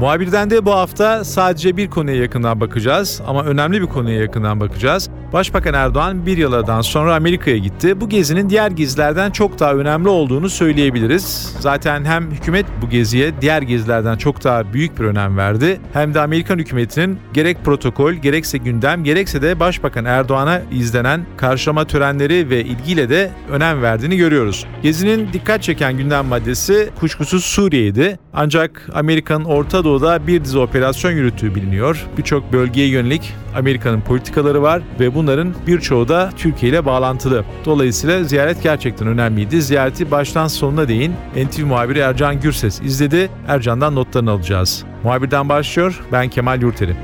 Muhabirden de bu hafta sadece bir konuya yakından bakacağız ama önemli bir konuya yakından bakacağız. Başbakan Erdoğan bir yıldan sonra Amerika'ya gitti. Bu gezinin diğer gezilerden çok daha önemli olduğunu söyleyebiliriz. Zaten hem hükümet bu geziye diğer gezilerden çok daha büyük bir önem verdi. Hem de Amerikan hükümetinin gerek protokol, gerekse gündem, gerekse de Başbakan Erdoğan'a izlenen karşılama törenleri ve ilgiyle de önem verdiğini görüyoruz. Gezinin dikkat çeken gündem maddesi kuşkusuz Suriye'ydi. Ancak Amerika'nın Orta Doğu'da bir dizi operasyon yürüttüğü biliniyor. Birçok bölgeye yönelik Amerika'nın politikaları var ve bunların birçoğu da Türkiye ile bağlantılı. Dolayısıyla ziyaret gerçekten önemliydi. Ziyareti baştan sonuna değin NTV muhabiri Ercan Gürses izledi. Ercan'dan notlarını alacağız. Muhabirden başlıyor. Ben Kemal Yurteri.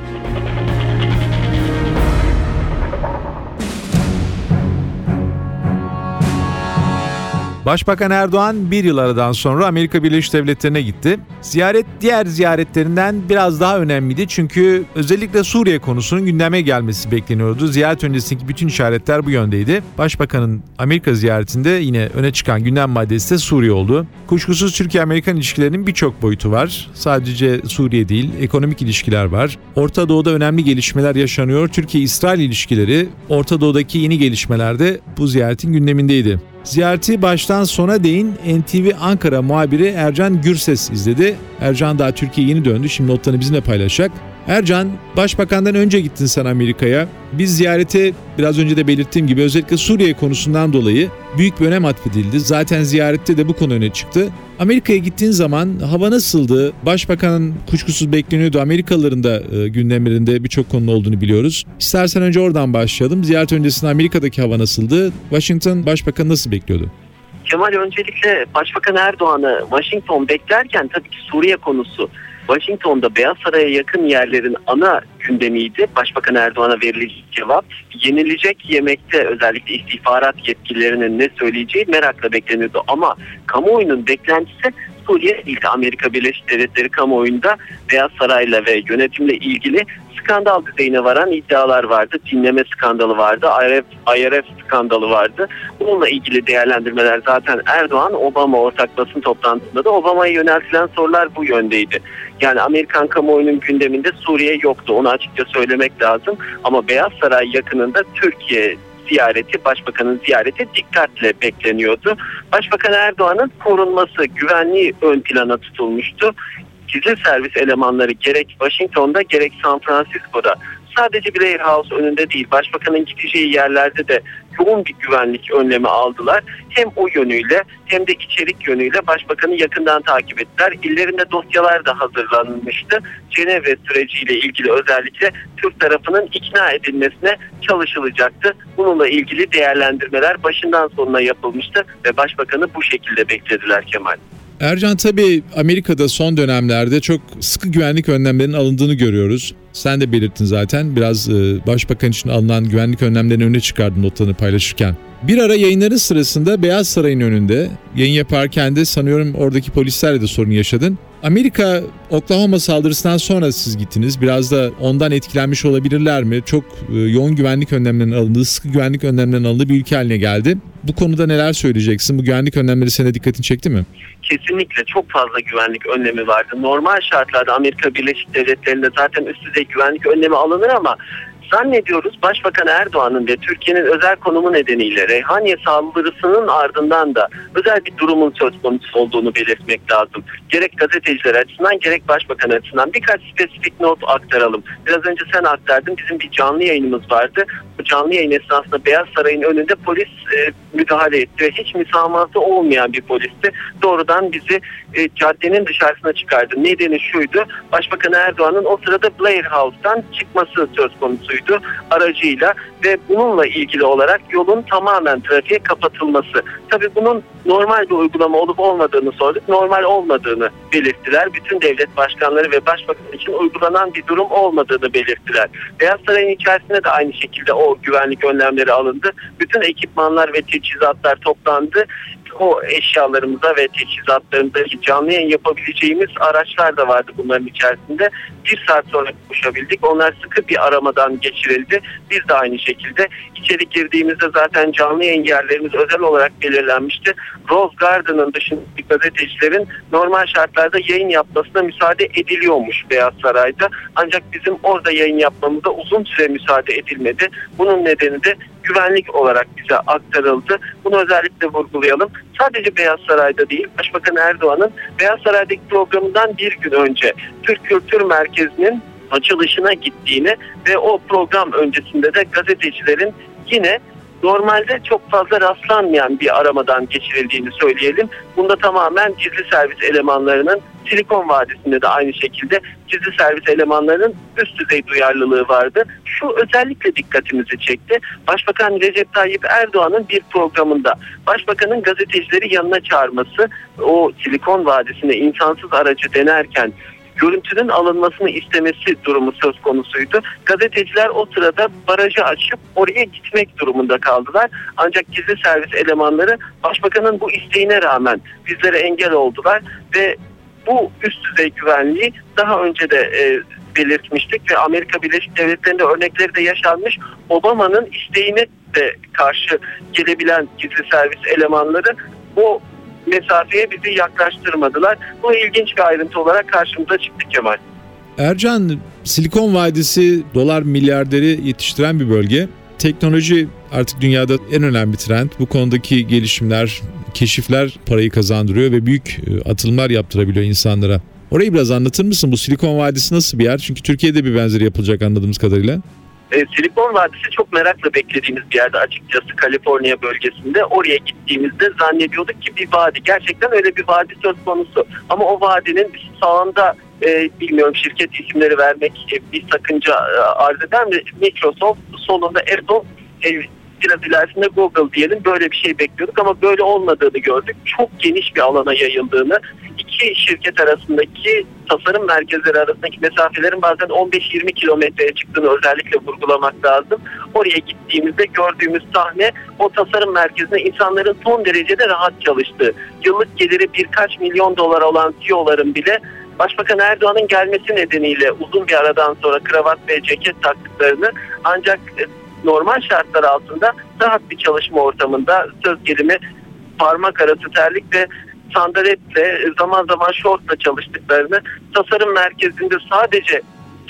Başbakan Erdoğan bir yıl aradan sonra Amerika Birleşik Devletleri'ne gitti. Ziyaret diğer ziyaretlerinden biraz daha önemliydi çünkü özellikle Suriye konusunun gündeme gelmesi bekleniyordu. Ziyaret öncesindeki bütün işaretler bu yöndeydi. Başbakanın Amerika ziyaretinde yine öne çıkan gündem maddesi de Suriye oldu. Kuşkusuz Türkiye-Amerikan ilişkilerinin birçok boyutu var. Sadece Suriye değil, ekonomik ilişkiler var. Orta Doğu'da önemli gelişmeler yaşanıyor. Türkiye-İsrail ilişkileri Orta Doğu'daki yeni gelişmelerde bu ziyaretin gündemindeydi. Ziyareti baştan sona değin NTV Ankara muhabiri Ercan Gürses izledi. Ercan daha Türkiye yeni döndü. Şimdi notlarını bizimle paylaşacak. Ercan, Başbakan'dan önce gittin sen Amerika'ya. Biz ziyarete biraz önce de belirttiğim gibi özellikle Suriye konusundan dolayı büyük bir önem atfedildi. Zaten ziyarette de bu konu öne çıktı. Amerika'ya gittiğin zaman hava nasıldı? Başbakanın kuşkusuz bekleniyordu. Amerikalıların da e, gündemlerinde birçok konu olduğunu biliyoruz. İstersen önce oradan başlayalım. Ziyaret öncesinde Amerika'daki hava nasıldı? Washington Başbakanı nasıl bekliyordu? Kemal öncelikle Başbakan Erdoğan'ı Washington beklerken tabii ki Suriye konusu Washington'da Beyaz Saray'a yakın yerlerin ana gündemiydi. Başbakan Erdoğan'a verilecek cevap yenilecek yemekte özellikle istihbarat yetkililerinin ne söyleyeceği merakla bekleniyordu. Ama kamuoyunun beklentisi Suriye değil Amerika Birleşik Devletleri kamuoyunda Beyaz Saray'la ve yönetimle ilgili skandal düzeyine varan iddialar vardı. Dinleme skandalı vardı. IRF, IRF skandalı vardı. Bununla ilgili değerlendirmeler zaten Erdoğan Obama ortak basın toplantısında da Obama'ya yöneltilen sorular bu yöndeydi. Yani Amerikan kamuoyunun gündeminde Suriye yoktu. Onu açıkça söylemek lazım. Ama Beyaz Saray yakınında Türkiye ziyareti, başbakanın ziyareti dikkatle bekleniyordu. Başbakan Erdoğan'ın korunması, güvenliği ön plana tutulmuştu gizli servis elemanları gerek Washington'da gerek San Francisco'da sadece Blair House önünde değil başbakanın gideceği yerlerde de yoğun bir güvenlik önlemi aldılar. Hem o yönüyle hem de içerik yönüyle başbakanı yakından takip ettiler. İllerinde dosyalar da hazırlanmıştı. Cenevre süreciyle ilgili özellikle Türk tarafının ikna edilmesine çalışılacaktı. Bununla ilgili değerlendirmeler başından sonuna yapılmıştı ve başbakanı bu şekilde beklediler Kemal. Ercan tabii Amerika'da son dönemlerde çok sıkı güvenlik önlemlerinin alındığını görüyoruz. Sen de belirttin zaten biraz e, başbakan için alınan güvenlik önlemlerini öne çıkardın notlarını paylaşırken. Bir ara yayınların sırasında Beyaz Saray'ın önünde yayın yaparken de sanıyorum oradaki polislerle de sorun yaşadın. Amerika Oklahoma saldırısından sonra siz gittiniz. Biraz da ondan etkilenmiş olabilirler mi? Çok e, yoğun güvenlik önlemlerinin alındığı, sıkı güvenlik önlemlerinin alındığı bir ülke haline geldi. Bu konuda neler söyleyeceksin? Bu güvenlik önlemleri senin dikkatini çekti mi? Kesinlikle çok fazla güvenlik önlemi vardı. Normal şartlarda Amerika Birleşik Devletleri'nde zaten üst düzey güvenlik önlemi alınır ama Zannediyoruz Başbakan Erdoğan'ın ve Türkiye'nin özel konumu nedeniyle Reyhaniye saldırısının ardından da özel bir durumun söz konusu olduğunu belirtmek lazım. Gerek gazeteciler açısından gerek Başbakan açısından birkaç spesifik not aktaralım. Biraz önce sen aktardın bizim bir canlı yayınımız vardı. canlı yayın esnasında Beyaz Saray'ın önünde polis e, müdahale etti ve hiç müsamahası olmayan bir polisti. Doğrudan bizi e, caddenin dışarısına çıkardı. Nedeni şuydu. Başbakan Erdoğan'ın o sırada Blair House'tan çıkması söz konusuydu aracıyla ve bununla ilgili olarak yolun tamamen trafiğe kapatılması. Tabii bunun normal bir uygulama olup olmadığını sorduk. Normal olmadığını belirttiler. Bütün devlet başkanları ve başbakan için uygulanan bir durum olmadığını belirttiler. Beyaz Saray'ın içerisinde de aynı şekilde o güvenlik önlemleri alındı. Bütün ekipmanlar ve teçhizatlar toplandı o eşyalarımıza ve teçhizatlarımızdaki canlı yayın yapabileceğimiz araçlar da vardı bunların içerisinde. Bir saat sonra koşabildik. Onlar sıkı bir aramadan geçirildi. Biz de aynı şekilde içeri girdiğimizde zaten canlı yayın yerlerimiz özel olarak belirlenmişti. Rose Garden'ın dışındaki gazetecilerin normal şartlarda yayın yapmasına müsaade ediliyormuş Beyaz Saray'da. Ancak bizim orada yayın yapmamıza uzun süre müsaade edilmedi. Bunun nedeni de güvenlik olarak bize aktarıldı. Bunu özellikle vurgulayalım. Sadece Beyaz Saray'da değil, Başbakan Erdoğan'ın Beyaz Saray'daki programından bir gün önce Türk Kültür Merkezi'nin açılışına gittiğini ve o program öncesinde de gazetecilerin yine normalde çok fazla rastlanmayan bir aramadan geçirildiğini söyleyelim. Bunda tamamen gizli servis elemanlarının Silikon Vadisi'nde de aynı şekilde gizli servis elemanlarının üst düzey duyarlılığı vardı. Şu özellikle dikkatimizi çekti. Başbakan Recep Tayyip Erdoğan'ın bir programında başbakanın gazetecileri yanına çağırması o Silikon Vadisi'ne insansız aracı denerken görüntünün alınmasını istemesi durumu söz konusuydu. Gazeteciler o sırada barajı açıp oraya gitmek durumunda kaldılar. Ancak gizli servis elemanları başbakanın bu isteğine rağmen bizlere engel oldular ve bu üst düzey güvenliği daha önce de e, belirtmiştik ve Amerika Birleşik Devletleri'nde örnekleri de yaşanmış. Obama'nın isteğine de karşı gelebilen gizli servis elemanları bu mesafeye bizi yaklaştırmadılar. Bu ilginç bir ayrıntı olarak karşımıza çıktı Kemal. Ercan, Silikon Vadisi dolar milyarderi yetiştiren bir bölge. Teknoloji artık dünyada en önemli trend. Bu konudaki gelişimler, keşifler parayı kazandırıyor ve büyük e, atılımlar yaptırabiliyor insanlara. Orayı biraz anlatır mısın? Bu Silikon Vadisi nasıl bir yer? Çünkü Türkiye'de bir benzeri yapılacak anladığımız kadarıyla. E, Silikon Vadisi çok merakla beklediğimiz bir yerde açıkçası Kaliforniya bölgesinde. Oraya gittiğimizde zannediyorduk ki bir vadi. Gerçekten öyle bir vadi söz konusu. Ama o vadinin sağında e, bilmiyorum şirket isimleri vermek e, bir sakınca e, arz eder mi? Microsoft solunda Apple e, biraz ilerisinde Google diyelim böyle bir şey bekliyorduk ama böyle olmadığını gördük. Çok geniş bir alana yayıldığını, iki şirket arasındaki tasarım merkezleri arasındaki mesafelerin bazen 15-20 kilometreye çıktığını özellikle vurgulamak lazım. Oraya gittiğimizde gördüğümüz sahne o tasarım merkezinde insanların son derecede rahat çalıştığı, yıllık geliri birkaç milyon dolar olan CEO'ların bile Başbakan Erdoğan'ın gelmesi nedeniyle uzun bir aradan sonra kravat ve ceket taktıklarını ancak normal şartlar altında rahat bir çalışma ortamında söz gelimi parmak arası terlik ve sandaletle zaman zaman şortla çalıştıklarını tasarım merkezinde sadece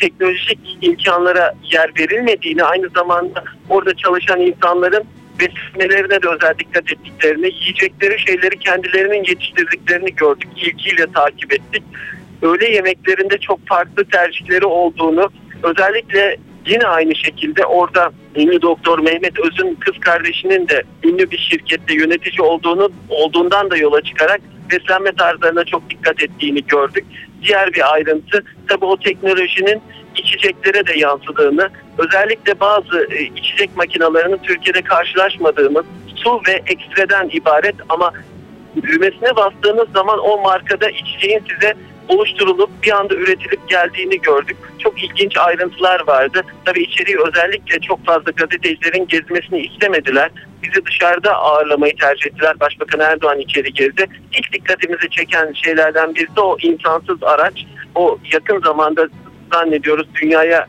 teknolojik imkanlara yer verilmediğini aynı zamanda orada çalışan insanların beslenmelerine de özel dikkat ettiklerini, yiyecekleri şeyleri kendilerinin yetiştirdiklerini gördük. İlgiyle takip ettik. Öğle yemeklerinde çok farklı tercihleri olduğunu, özellikle Yine aynı şekilde orada ünlü doktor Mehmet Öz'ün kız kardeşinin de ünlü bir şirkette yönetici olduğunu olduğundan da yola çıkarak beslenme tarzlarına çok dikkat ettiğini gördük. Diğer bir ayrıntı tabii o teknolojinin içeceklere de yansıdığını, özellikle bazı e, içecek makinalarının Türkiye'de karşılaşmadığımız su ve ekstreden ibaret ama düğmesine bastığınız zaman o markada içeceğin size oluşturulup bir anda üretilip geldiğini gördük. Çok ilginç ayrıntılar vardı. Tabii içeriği özellikle çok fazla gazetecilerin gezmesini istemediler. Bizi dışarıda ağırlamayı tercih ettiler. Başbakan Erdoğan içeri girdi. İlk dikkatimizi çeken şeylerden biri de o insansız araç. O yakın zamanda zannediyoruz dünyaya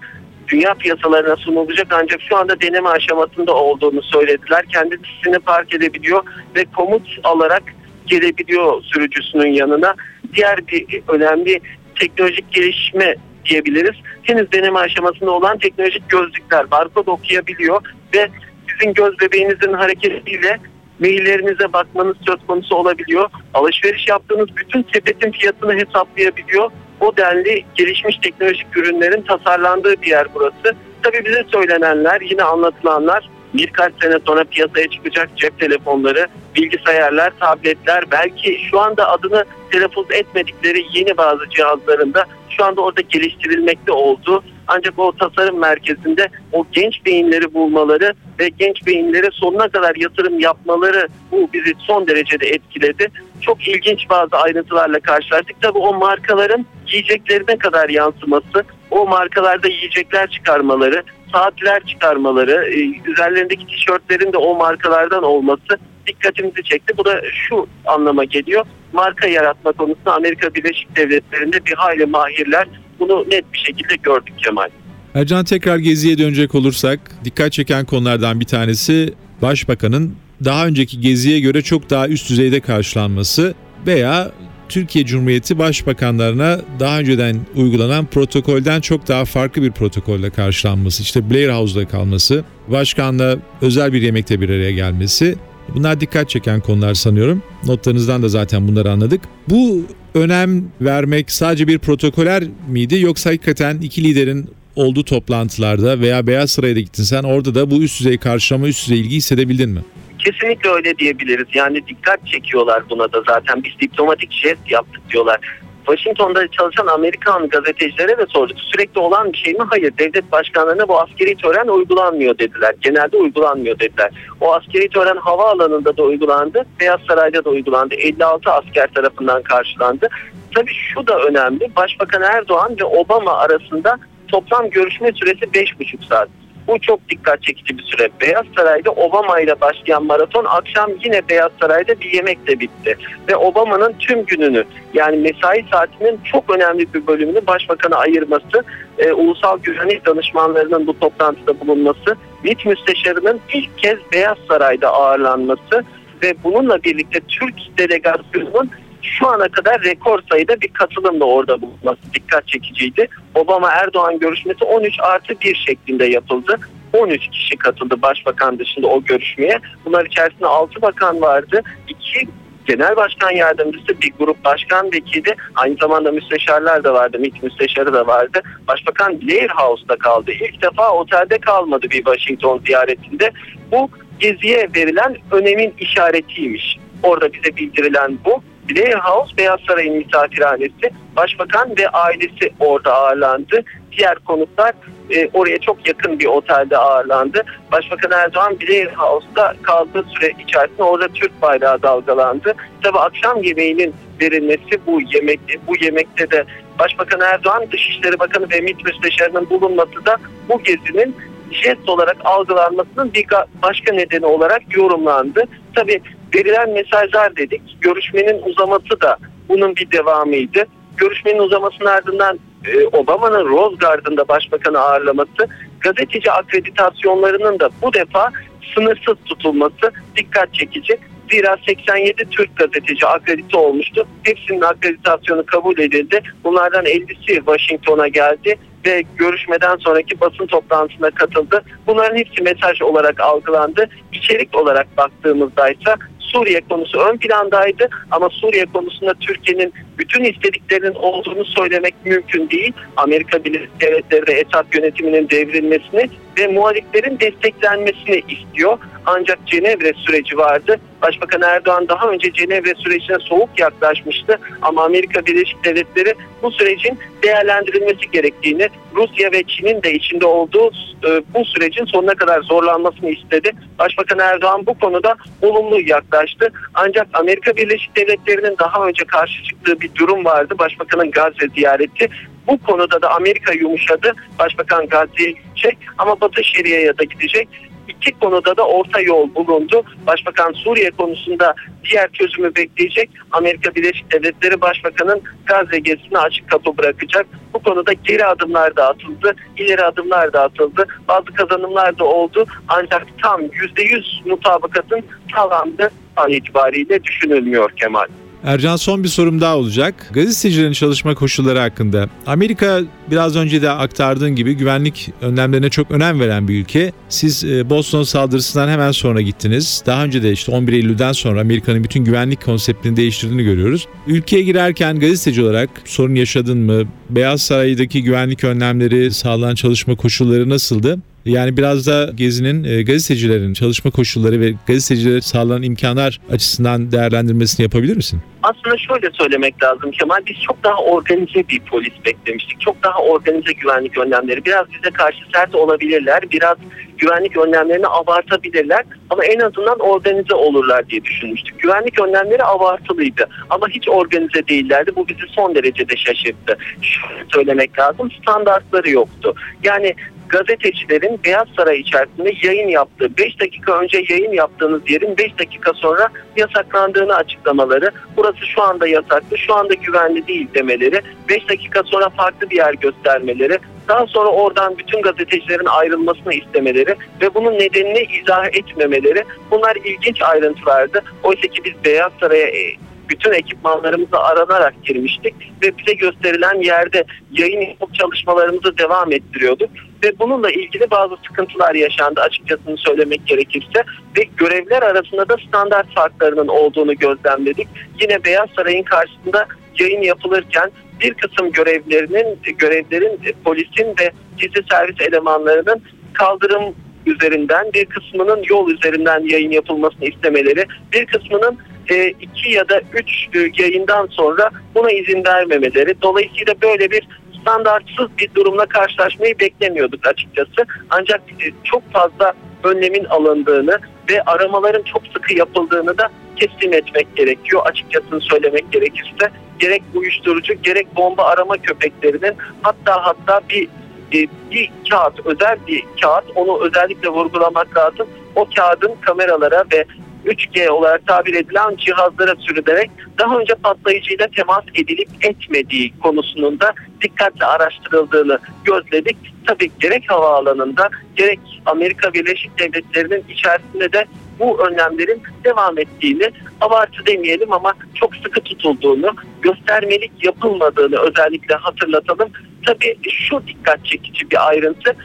dünya piyasalarına sunulacak ancak şu anda deneme aşamasında olduğunu söylediler. Kendisini park edebiliyor ve komut alarak gelebiliyor sürücüsünün yanına. Diğer bir önemli teknolojik gelişme diyebiliriz. Henüz deneme aşamasında olan teknolojik gözlükler barkod okuyabiliyor ve sizin göz bebeğinizin hareketiyle maillerinize bakmanız söz konusu olabiliyor. Alışveriş yaptığınız bütün sepetin fiyatını hesaplayabiliyor. o denli gelişmiş teknolojik ürünlerin tasarlandığı bir yer burası. Tabii bize söylenenler, yine anlatılanlar birkaç sene sonra piyasaya çıkacak cep telefonları, bilgisayarlar, tabletler, belki şu anda adını telaffuz etmedikleri yeni bazı cihazlarında şu anda orada geliştirilmekte olduğu ancak o tasarım merkezinde o genç beyinleri bulmaları ve genç beyinlere sonuna kadar yatırım yapmaları bu bizi son derecede etkiledi. Çok ilginç bazı ayrıntılarla karşılaştık. Tabii o markaların yiyeceklerine kadar yansıması, o markalarda yiyecekler çıkarmaları, saatler çıkarmaları, e, üzerlerindeki tişörtlerin de o markalardan olması dikkatimizi çekti. Bu da şu anlama geliyor. Marka yaratma konusunda Amerika Birleşik Devletleri'nde bir hayli mahirler. Bunu net bir şekilde gördük Kemal. Ercan tekrar geziye dönecek olursak dikkat çeken konulardan bir tanesi Başbakanın daha önceki geziye göre çok daha üst düzeyde karşılanması veya Türkiye Cumhuriyeti Başbakanlarına daha önceden uygulanan protokolden çok daha farklı bir protokolle karşılanması. İşte Blair House'da kalması, başkanla özel bir yemekte bir araya gelmesi. Bunlar dikkat çeken konular sanıyorum. Notlarınızdan da zaten bunları anladık. Bu önem vermek sadece bir protokoler miydi yoksa hakikaten iki liderin olduğu toplantılarda veya Beyaz Saray'da gittin sen orada da bu üst düzey karşılama, üst düzey ilgi hissedebildin mi? Kesinlikle öyle diyebiliriz. Yani dikkat çekiyorlar buna da zaten. Biz diplomatik jest yaptık diyorlar. Washington'da çalışan Amerikan gazetecilere de sorduk. Sürekli olan bir şey mi? Hayır. Devlet başkanlarına bu askeri tören uygulanmıyor dediler. Genelde uygulanmıyor dediler. O askeri tören havaalanında da uygulandı. Beyaz Saray'da da uygulandı. 56 asker tarafından karşılandı. Tabii şu da önemli. Başbakan Erdoğan ve Obama arasında toplam görüşme süresi 5,5 saat. Bu çok dikkat çekici bir süre. Beyaz Saray'da Obama ile başlayan maraton akşam yine Beyaz Saray'da bir yemekle bitti. Ve Obama'nın tüm gününü yani mesai saatinin çok önemli bir bölümünü başbakana ayırması, e, ulusal güvenlik danışmanlarının bu toplantıda bulunması, MİT müsteşarının ilk kez Beyaz Saray'da ağırlanması ve bununla birlikte Türk delegasyonunun şu ana kadar rekor sayıda bir katılımla orada bulunması dikkat çekiciydi. Obama-Erdoğan görüşmesi 13 artı 1 şeklinde yapıldı. 13 kişi katıldı başbakan dışında o görüşmeye. Bunlar içerisinde 6 bakan vardı. 2 genel başkan yardımcısı, bir grup başkan vekili, aynı zamanda müsteşarlar da vardı, MİT müsteşarı da vardı. Başbakan Blair House'da kaldı. İlk defa otelde kalmadı bir Washington ziyaretinde. Bu geziye verilen önemin işaretiymiş. Orada bize bildirilen bu. Blair House Beyaz Saray'ın misafirhanesi. Başbakan ve ailesi orada ağırlandı. Diğer konuklar e, oraya çok yakın bir otelde ağırlandı. Başbakan Erdoğan Blair House'da kaldığı süre içerisinde orada Türk bayrağı dalgalandı. Tabi akşam yemeğinin verilmesi bu yemek bu yemekte de Başbakan Erdoğan Dışişleri Bakanı ve MİT Müsteşarı'nın bulunması da bu gezinin jest olarak algılanmasının bir başka nedeni olarak yorumlandı. Tabi verilen mesajlar dedik. Görüşmenin uzaması da bunun bir devamıydı. Görüşmenin uzamasının ardından e, Obama'nın Rose Garden'da başbakanı ağırlaması, gazeteci akreditasyonlarının da bu defa sınırsız tutulması dikkat çekici. Zira 87 Türk gazeteci akredite olmuştu. Hepsinin akreditasyonu kabul edildi. Bunlardan 50'si Washington'a geldi ve görüşmeden sonraki basın toplantısına katıldı. Bunların hepsi mesaj olarak algılandı. İçerik olarak baktığımızda ise Suriye konusu ön plandaydı ama Suriye konusunda Türkiye'nin bütün istediklerinin olduğunu söylemek mümkün değil. Amerika Birleşik Devletleri ve Esad yönetiminin devrilmesini ve muhaliflerin desteklenmesini istiyor. Ancak Cenevre süreci vardı. Başbakan Erdoğan daha önce Cenevre sürecine soğuk yaklaşmıştı ama Amerika Birleşik Devletleri bu sürecin değerlendirilmesi gerektiğini, Rusya ve Çin'in de içinde olduğu e, bu sürecin sonuna kadar zorlanmasını istedi. Başbakan Erdoğan bu konuda olumlu yaklaştı. Ancak Amerika Birleşik Devletleri'nin daha önce karşı çıktığı bir durum vardı. Başbakanın Gazze ziyareti. Bu konuda da Amerika yumuşadı. Başbakan Gazze'ye gidecek ama Batı Şeria'ya da gidecek. İki konuda da orta yol bulundu. Başbakan Suriye konusunda diğer çözümü bekleyecek. Amerika Birleşik Devletleri Başbakan'ın Gazze gezisine açık kapı bırakacak. Bu konuda geri adımlar da atıldı, ileri adımlar da atıldı. Bazı kazanımlar da oldu. Ancak tam %100 mutabakatın sağlandığı an itibariyle düşünülmüyor Kemal. Ercan son bir sorum daha olacak. Gazetecilerin çalışma koşulları hakkında. Amerika biraz önce de aktardığın gibi güvenlik önlemlerine çok önem veren bir ülke. Siz e, Boston saldırısından hemen sonra gittiniz. Daha önce de işte 11 Eylül'den sonra Amerika'nın bütün güvenlik konseptini değiştirdiğini görüyoruz. Ülkeye girerken gazeteci olarak sorun yaşadın mı? Beyaz Saray'daki güvenlik önlemleri, sağlanan çalışma koşulları nasıldı? Yani biraz da Gezi'nin e, gazetecilerin çalışma koşulları ve gazetecilere sağlanan imkanlar açısından değerlendirmesini yapabilir misin? Aslında şöyle söylemek lazım Kemal. Biz çok daha organize bir polis beklemiştik. Çok daha organize güvenlik önlemleri. Biraz bize karşı sert olabilirler. Biraz güvenlik önlemlerini abartabilirler. Ama en azından organize olurlar diye düşünmüştük. Güvenlik önlemleri abartılıydı. Ama hiç organize değillerdi. Bu bizi son derecede şaşırttı. Şöyle söylemek lazım. Standartları yoktu. Yani gazetecilerin Beyaz Saray içerisinde yayın yaptığı 5 dakika önce yayın yaptığınız yerin 5 dakika sonra yasaklandığını açıklamaları burası şu anda yasaklı şu anda güvenli değil demeleri 5 dakika sonra farklı bir yer göstermeleri daha sonra oradan bütün gazetecilerin ayrılmasını istemeleri ve bunun nedenini izah etmemeleri bunlar ilginç ayrıntılardı. Oysa ki biz Beyaz Saray'a e, bütün ekipmanlarımızla aranarak girmiştik ve bize gösterilen yerde yayın çalışmalarımızı devam ettiriyorduk ve bununla ilgili bazı sıkıntılar yaşandı açıkçası söylemek gerekirse ve görevler arasında da standart farklarının olduğunu gözlemledik. Yine Beyaz Saray'ın karşısında yayın yapılırken bir kısım görevlerinin görevlerin polisin ve gizli servis elemanlarının kaldırım üzerinden bir kısmının yol üzerinden yayın yapılmasını istemeleri bir kısmının e, iki ya da üç e, yayından sonra buna izin vermemeleri. Dolayısıyla böyle bir standartsız bir durumla karşılaşmayı beklemiyorduk açıkçası. Ancak e, çok fazla önlemin alındığını ve aramaların çok sıkı yapıldığını da teslim etmek gerekiyor. Açıkçası söylemek gerekirse gerek uyuşturucu gerek bomba arama köpeklerinin hatta hatta bir e, bir kağıt, özel bir kağıt onu özellikle vurgulamak lazım. O kağıdın kameralara ve 3G olarak tabir edilen cihazlara sürülerek daha önce patlayıcıyla temas edilip etmediği konusunun da dikkatle araştırıldığını gözledik. Tabii gerek havaalanında gerek Amerika Birleşik Devletleri'nin içerisinde de bu önlemlerin devam ettiğini abartı demeyelim ama çok sıkı tutulduğunu, göstermelik yapılmadığını özellikle hatırlatalım. Tabii şu dikkat çekici bir ayrıntı.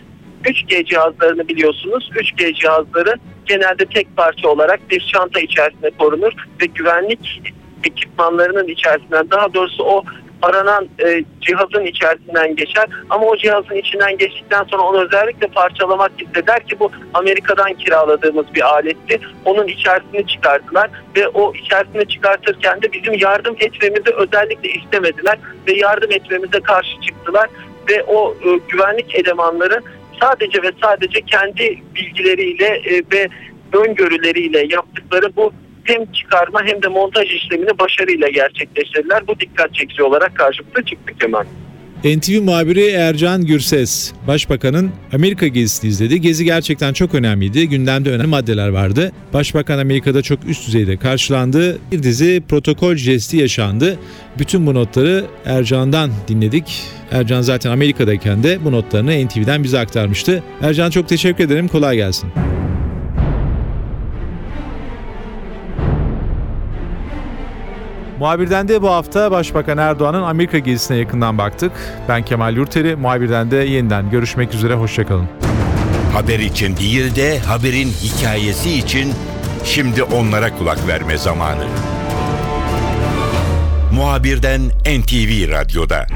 3G cihazlarını biliyorsunuz. 3G cihazları genelde tek parça olarak bir çanta içerisinde korunur ve güvenlik ekipmanlarının içerisinden daha doğrusu o aranan e, cihazın içerisinden geçer ama o cihazın içinden geçtikten sonra onu özellikle parçalamak isteder ki bu Amerika'dan kiraladığımız bir aletti. Onun içerisini çıkardılar ve o içerisini çıkartırken de bizim yardım etmemizi özellikle istemediler ve yardım etmemize karşı çıktılar ve o e, güvenlik elemanları sadece ve sadece kendi bilgileriyle e, ve öngörüleriyle yaptıkları bu hem çıkarma hem de montaj işlemini başarıyla gerçekleştirdiler. Bu dikkat çekici olarak karşımıza çıktı Kemal. NTV muhabiri Ercan Gürses, Başbakanın Amerika gezisini izledi. Gezi gerçekten çok önemliydi. Gündemde önemli maddeler vardı. Başbakan Amerika'da çok üst düzeyde karşılandı. Bir dizi protokol jesti yaşandı. Bütün bu notları Ercan'dan dinledik. Ercan zaten Amerika'dayken de bu notlarını NTV'den bize aktarmıştı. Ercan çok teşekkür ederim. Kolay gelsin. Muhabirden de bu hafta Başbakan Erdoğan'ın Amerika gezisine yakından baktık. Ben Kemal Yurteri, muhabirden de yeniden görüşmek üzere, hoşçakalın. Haber için değil de haberin hikayesi için şimdi onlara kulak verme zamanı. Muhabirden NTV Radyo'da.